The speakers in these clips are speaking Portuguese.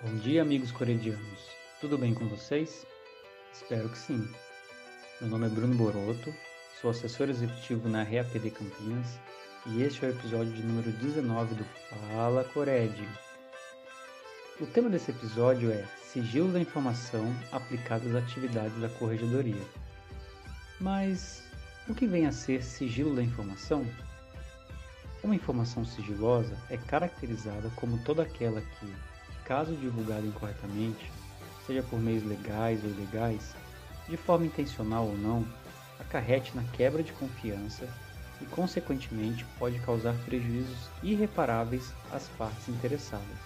Bom dia, amigos coredianos. Tudo bem com vocês? Espero que sim. Meu nome é Bruno Boroto, sou assessor executivo na REAPD Campinas e este é o episódio de número 19 do Fala Cored. O tema desse episódio é Sigilo da Informação aplicado às atividades da Corregedoria. Mas o que vem a ser sigilo da informação? Uma informação sigilosa é caracterizada como toda aquela que, caso divulgada incorretamente, seja por meios legais ou ilegais, de forma intencional ou não, acarrete na quebra de confiança e, consequentemente, pode causar prejuízos irreparáveis às partes interessadas.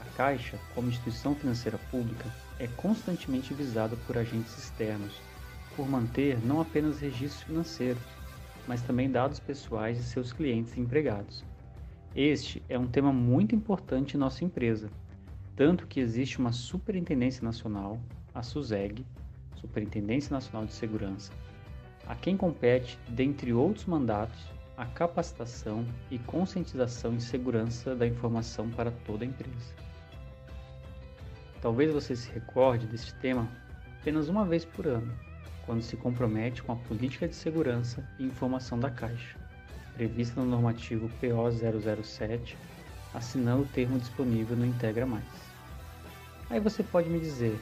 A Caixa, como instituição financeira pública, é constantemente visada por agentes externos, por manter não apenas registros financeiros, mas também dados pessoais de seus clientes e empregados. Este é um tema muito importante em nossa empresa, tanto que existe uma Superintendência Nacional, a SUSEG, Superintendência Nacional de Segurança, a quem compete, dentre outros mandatos, a capacitação e conscientização em segurança da informação para toda a empresa. Talvez você se recorde deste tema apenas uma vez por ano, quando se compromete com a política de segurança e informação da Caixa, prevista no normativo PO 007, assinando o termo disponível no Integra Mais. Aí você pode me dizer: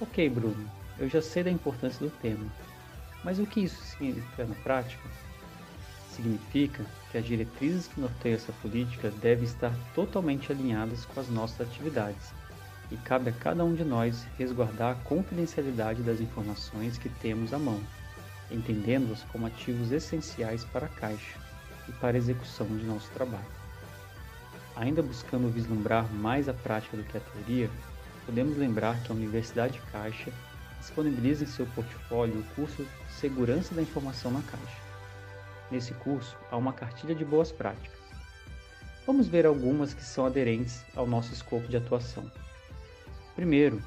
Ok, Bruno, eu já sei da importância do tema, mas o que isso significa na prática? Significa que as diretrizes que norteiam essa política devem estar totalmente alinhadas com as nossas atividades e cabe a cada um de nós resguardar a confidencialidade das informações que temos à mão, entendendo-as como ativos essenciais para a Caixa e para a execução de nosso trabalho. Ainda buscando vislumbrar mais a prática do que a teoria, podemos lembrar que a Universidade Caixa disponibiliza em seu portfólio o curso Segurança da Informação na Caixa. Nesse curso, há uma cartilha de boas práticas. Vamos ver algumas que são aderentes ao nosso escopo de atuação. Primeiro,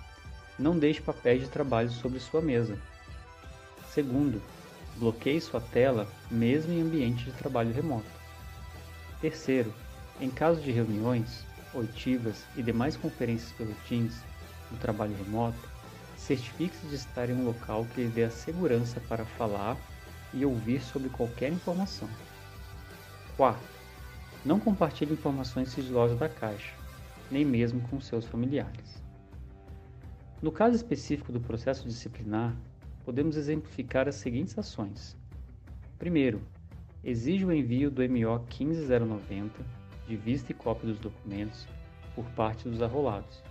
não deixe papéis de trabalho sobre sua mesa. Segundo, bloqueie sua tela mesmo em ambiente de trabalho remoto. Terceiro, em caso de reuniões, oitivas e demais conferências pelo Teams no trabalho remoto, certifique-se de estar em um local que lhe dê a segurança para falar e ouvir sobre qualquer informação. Quarto, não compartilhe informações sigilosas da caixa, nem mesmo com seus familiares. No caso específico do processo disciplinar, podemos exemplificar as seguintes ações. Primeiro, exige o envio do MO 15090 de vista e cópia dos documentos por parte dos arrolados,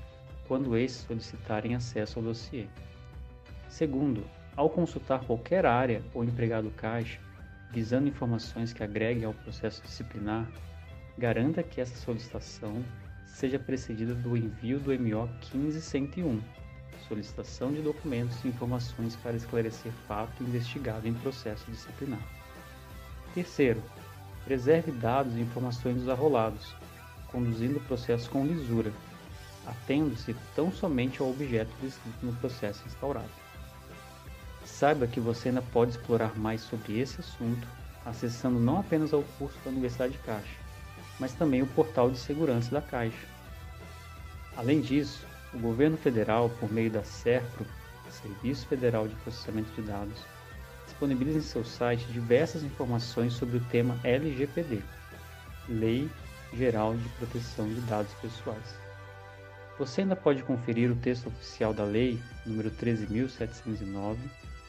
quando estes solicitarem acesso ao dossiê. Segundo, ao consultar qualquer área ou empregado caixa, visando informações que agreguem ao processo disciplinar, garanta que essa solicitação seja precedida do envio do MO 151 solicitação de documentos e informações para esclarecer fato investigado em processo disciplinar. Terceiro, preserve dados e informações dos arrolados, conduzindo o processo com lisura, atendo-se tão somente ao objeto descrito no processo instaurado. Saiba que você ainda pode explorar mais sobre esse assunto acessando não apenas ao curso da Universidade Caixa, mas também o portal de segurança da Caixa. Além disso, o governo federal, por meio da SERPRO, Serviço Federal de Processamento de Dados, disponibiliza em seu site diversas informações sobre o tema LGPD, Lei Geral de Proteção de Dados Pessoais. Você ainda pode conferir o texto oficial da Lei nº 13.709,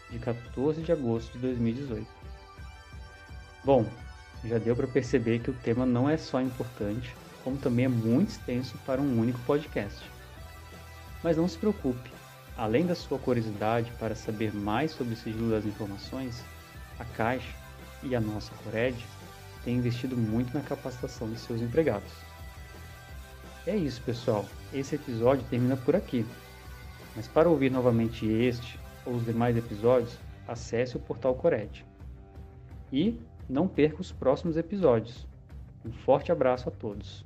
de 14 de agosto de 2018. Bom, já deu para perceber que o tema não é só importante, como também é muito extenso para um único podcast. Mas não se preocupe, além da sua curiosidade para saber mais sobre o sigilo das informações, a Caixa e a nossa Cored têm investido muito na capacitação de seus empregados. É isso, pessoal. Esse episódio termina por aqui. Mas para ouvir novamente este ou os demais episódios, acesse o portal Cored. E não perca os próximos episódios. Um forte abraço a todos.